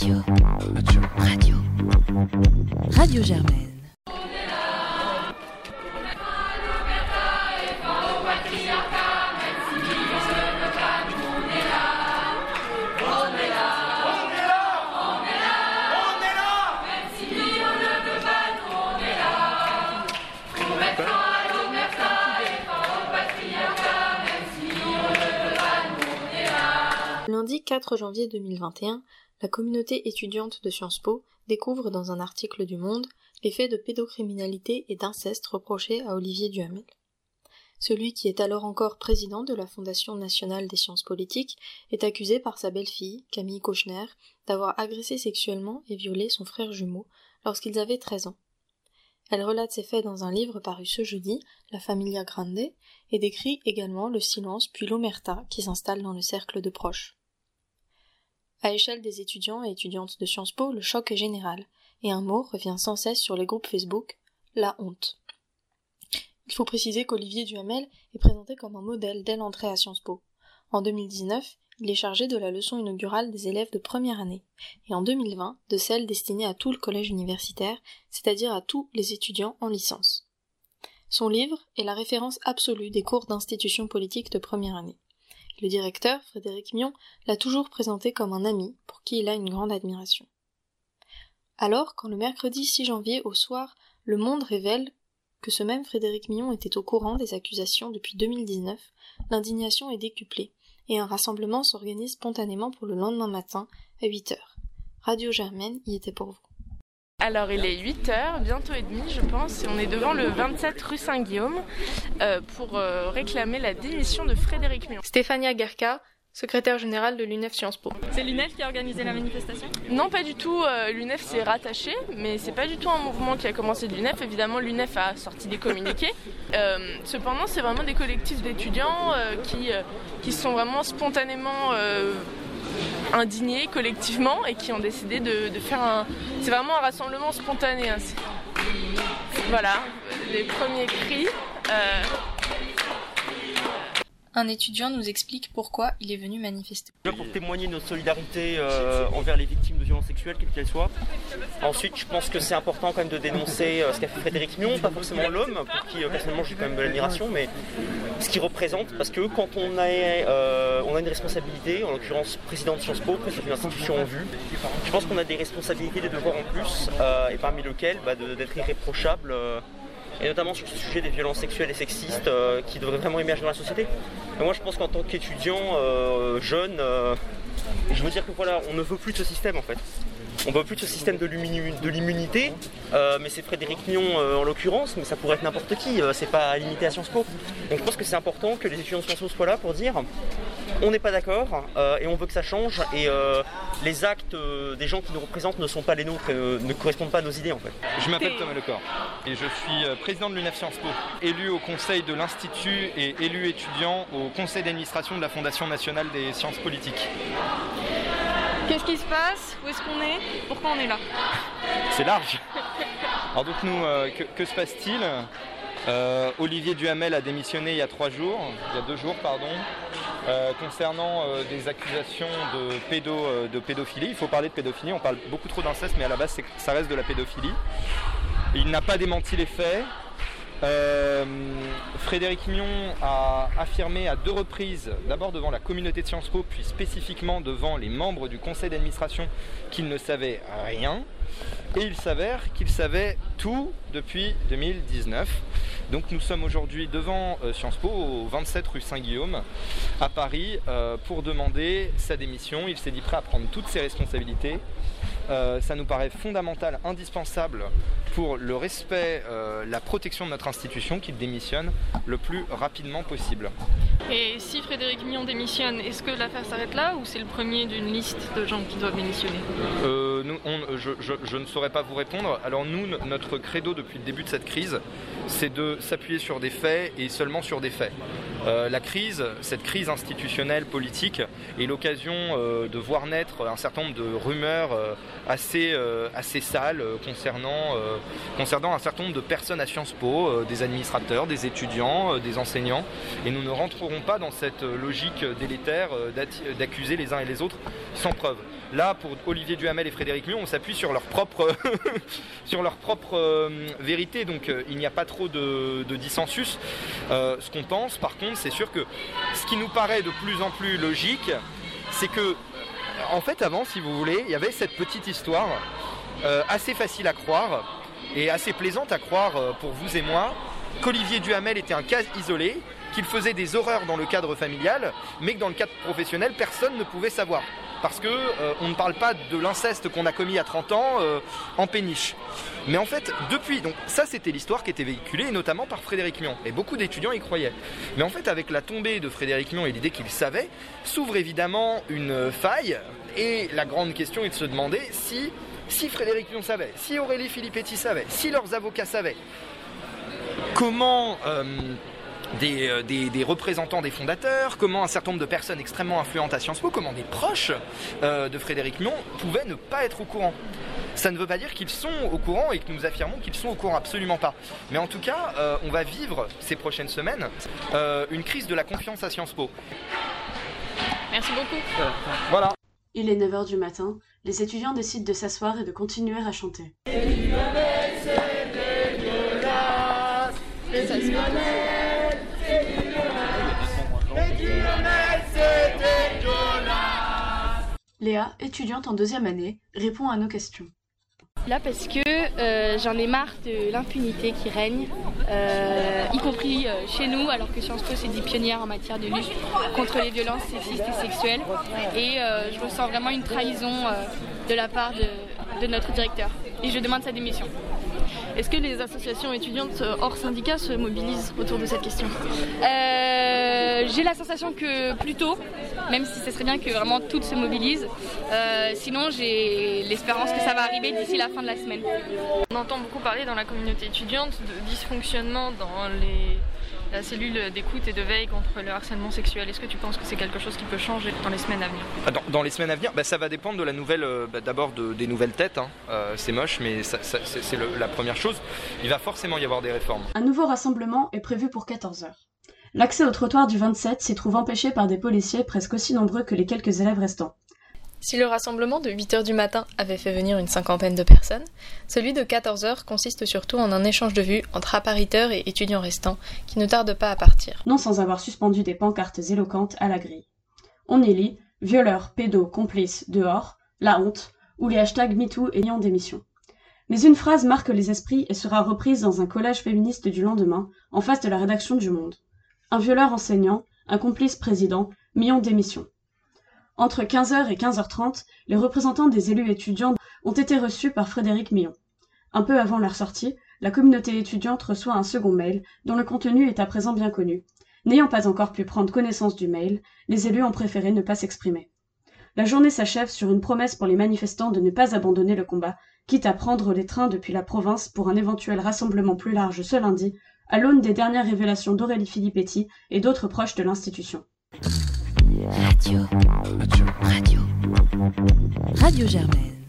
Radio. Radio. Radio. Germaine. Lundi 4 janvier 2021, la communauté étudiante de Sciences Po découvre dans un article du Monde les faits de pédocriminalité et d'inceste reprochés à Olivier Duhamel. Celui qui est alors encore président de la Fondation nationale des sciences politiques est accusé par sa belle-fille, Camille Kouchner, d'avoir agressé sexuellement et violé son frère jumeau lorsqu'ils avaient 13 ans. Elle relate ces faits dans un livre paru ce jeudi, La Familia Grande, et décrit également le silence puis l'omerta qui s'installe dans le cercle de proches. À échelle des étudiants et étudiantes de Sciences Po, le choc est général, et un mot revient sans cesse sur les groupes Facebook, la honte. Il faut préciser qu'Olivier Duhamel est présenté comme un modèle dès l'entrée à Sciences Po. En 2019, il est chargé de la leçon inaugurale des élèves de première année, et en 2020 de celle destinée à tout le collège universitaire, c'est-à-dire à tous les étudiants en licence. Son livre est la référence absolue des cours d'institution politique de première année. Le directeur, Frédéric Mion, l'a toujours présenté comme un ami pour qui il a une grande admiration. Alors, quand le mercredi 6 janvier au soir, Le Monde révèle que ce même Frédéric Mion était au courant des accusations depuis 2019, l'indignation est décuplée, et un rassemblement s'organise spontanément pour le lendemain matin à 8 heures. Radio Germaine y était pour vous. Alors il est 8h, bientôt et demi je pense, et on est devant le 27 rue Saint-Guillaume euh, pour euh, réclamer la démission de Frédéric Mion. Stéphania Gerka, secrétaire générale de l'UNEF Sciences Po. C'est l'UNEF qui a organisé la manifestation? Non, pas du tout. euh, L'UNEF s'est rattaché, mais c'est pas du tout un mouvement qui a commencé de l'UNEF. Évidemment, l'UNEF a sorti des communiqués. Euh, cependant, c'est vraiment des collectifs d'étudiants euh, qui, euh, qui sont vraiment spontanément euh, indignés collectivement et qui ont décidé de, faire un. C'est vraiment un rassemblement spontané. Voilà, les premiers cris. euh, Un étudiant nous explique pourquoi il est venu manifester. Pour témoigner notre solidarité euh, envers les victimes de violences sexuelles, quelles qu'elles soient. Ensuite, je pense que c'est important quand même de dénoncer euh, ce qu'a fait Frédéric Mion, pas forcément l'homme, pour qui euh, personnellement j'ai quand même de l'admiration, mais ce qu'il représente, parce que quand on a, on a une responsabilité, en l'occurrence président de Sciences Po, président d'une institution en vue, je pense qu'on a des responsabilités, des devoirs en plus, et parmi lesquels bah, d'être irréprochable. Et notamment sur ce sujet des violences sexuelles et sexistes euh, qui devraient vraiment émerger dans la société. Moi je pense qu'en tant qu'étudiant euh, jeune, euh, je veux dire que voilà, on ne veut plus de ce système en fait. On ne veut plus de ce système de l'immu- de l'immunité, mais c'est Frédéric Mion en l'occurrence, mais ça pourrait être n'importe qui, c'est pas limité à Sciences Po. Donc je pense que c'est important que les étudiants de Sciences Po soient là pour dire on n'est pas d'accord euh, et on veut que ça change et euh, les actes euh, des gens qui nous représentent ne sont pas les nôtres et euh, ne correspondent pas à nos idées en fait. Je m'appelle Thomas Lecor et je suis euh, président de l'UNEF Sciences Po, élu au conseil de l'Institut et élu étudiant au conseil d'administration de la Fondation nationale des sciences politiques. Qu'est-ce qui se passe? Où est-ce qu'on est? Pourquoi on est là? C'est large. Alors donc nous, euh, que, que se passe-t-il? Euh, Olivier Duhamel a démissionné il y a trois jours, il y a deux jours pardon, euh, concernant euh, des accusations de, euh, de pédophilie. Il faut parler de pédophilie, on parle beaucoup trop d'inceste, mais à la base ça reste de la pédophilie. Il n'a pas démenti les faits. Frédéric Mion a affirmé à deux reprises, d'abord devant la communauté de Sciences Po, puis spécifiquement devant les membres du conseil d'administration, qu'il ne savait rien. Et il s'avère qu'il savait tout depuis 2019. Donc nous sommes aujourd'hui devant euh, Sciences Po, au 27 rue Saint-Guillaume, à Paris, euh, pour demander sa démission. Il s'est dit prêt à prendre toutes ses responsabilités. Euh, ça nous paraît fondamental, indispensable pour le respect, la protection de notre institution qu'il démissionne le plus rapidement possible. Et si Frédéric Mignon démissionne, est-ce que l'affaire s'arrête là ou c'est le premier d'une liste de gens qui doivent démissionner? Euh, nous, on- je, ne saurais pas vous répondre. Alors nous, no- notre credo depuis le début de cette crise, c'est de s'appuyer sur des faits et seulement sur des faits. Euh, la crise, cette crise institutionnelle, politique, est l'occasion euh, de voir naître un certain nombre de rumeurs euh, assez, euh, assez sales euh, concernant, euh, concernant un certain nombre de personnes à Sciences Po, euh, des administrateurs, des étudiants, euh, des enseignants. Et nous ne rentrerons pas dans cette logique délétère d'accuser les uns et les autres sans preuve. Là, pour Olivier Duhamel et Frédéric Lyon, on s'appuie sur leur propre, sur leur propre vérité, donc il n'y a pas trop de, dissensus. ce qu'on pense, par contre, c'est sûr que ce qui nous paraît de plus en plus logique, c'est que, en fait, avant, si vous voulez, il y avait cette petite histoire assez facile à croire et assez plaisante à croire euh, pour vous et moi qu'Olivier Duhamel était un cas isolé, qu'il faisait des horreurs dans le cadre familial, mais que dans le cadre professionnel, personne ne pouvait savoir. Parce que euh, on ne parle pas de l'inceste qu'on a commis à 30 ans euh, en péniche. Mais en fait, depuis, donc ça c'était l'histoire qui était véhiculée, notamment par Frédéric Mion. Et beaucoup d'étudiants y croyaient. Mais en fait, avec la tombée de Frédéric Mion et l'idée qu'il savait, s'ouvre évidemment une faille. Et la grande question est de se demander si Frédéric Lyon savait, si Aurélie Filippetti savait, si leurs avocats savaient, comment euh, euh, des, représentants des fondateurs, comment un certain nombre de personnes extrêmement influentes à Sciences Po, comment des proches euh, de Frédéric Lyon pouvaient ne pas être au courant. Ça ne veut pas dire qu'ils sont au courant et que nous affirmons qu'ils sont au courant, absolument pas. Mais en tout cas, on va vivre ces prochaines semaines une crise de la confiance à Sciences Po. Merci beaucoup. Voilà. Il est 9h du matin, les étudiants décident de s'asseoir et de continuer à chanter. Léa, étudiante en deuxième année, répond à nos questions. Là parce que euh, j'en ai marre de l'impunité qui règne, euh, y compris euh, chez nous, alors que Sciences Po s'est dit pionnière en matière de lutte contre les violences sexistes et sexuelles. Et je ressens vraiment une trahison de la part de notre directeur. Et je demande sa démission. Est-ce que les associations étudiantes hors syndicat se mobilisent autour de cette question euh, J'ai la sensation que plutôt, même si ce serait bien que vraiment toutes se mobilisent. Euh, sinon, j'ai l'espérance que ça va arriver d'ici la fin de la semaine. On entend beaucoup parler dans la communauté étudiante de dysfonctionnement dans les la cellule d'écoute et de veille contre le harcèlement sexuel. Est-ce que tu penses que c'est quelque chose qui peut changer dans les semaines à venir? Ah, dans, les semaines à venir, bah, ça va dépendre de la nouvelle, euh, bah, d'abord des nouvelles têtes. Hein. Euh, c'est moche, mais c'est la première chose. Il va forcément y avoir des réformes. Un nouveau rassemblement est prévu pour 14h. L'accès au trottoir du 27 s'y trouve empêché par des policiers presque aussi nombreux que les quelques élèves restants. Si le rassemblement de 8 heures du matin avait fait venir une cinquantaine de personnes, celui de 14 heures consiste surtout en un échange de vues entre appariteurs et étudiants restants qui ne tardent pas à partir. Non sans avoir suspendu des pancartes éloquentes à la grille. On y lit violeurs, pédos, complices, dehors, la honte, ou les hashtags MeToo et d'émission. Mais une phrase marque les esprits et sera reprise dans un collage féministe du lendemain, en face de la rédaction du Monde. Un violeur enseignant, un complice président, million d'émissions. Entre 15h et 15h30, les représentants des élus étudiants ont été reçus par Frédéric Millon. Un peu avant leur sortie, la communauté étudiante reçoit un second mail, dont le contenu est à présent bien connu. N'ayant pas encore pu prendre connaissance du mail, les élus ont préféré ne pas s'exprimer. La journée s'achève sur une promesse pour les manifestants de ne pas abandonner le combat, quitte à prendre les trains depuis la province pour un éventuel rassemblement plus large ce lundi, à l'aune des dernières révélations d'Aurélie Filippetti et d'autres proches de l'institution. Radio. Radio. Radio. Radio Germaine.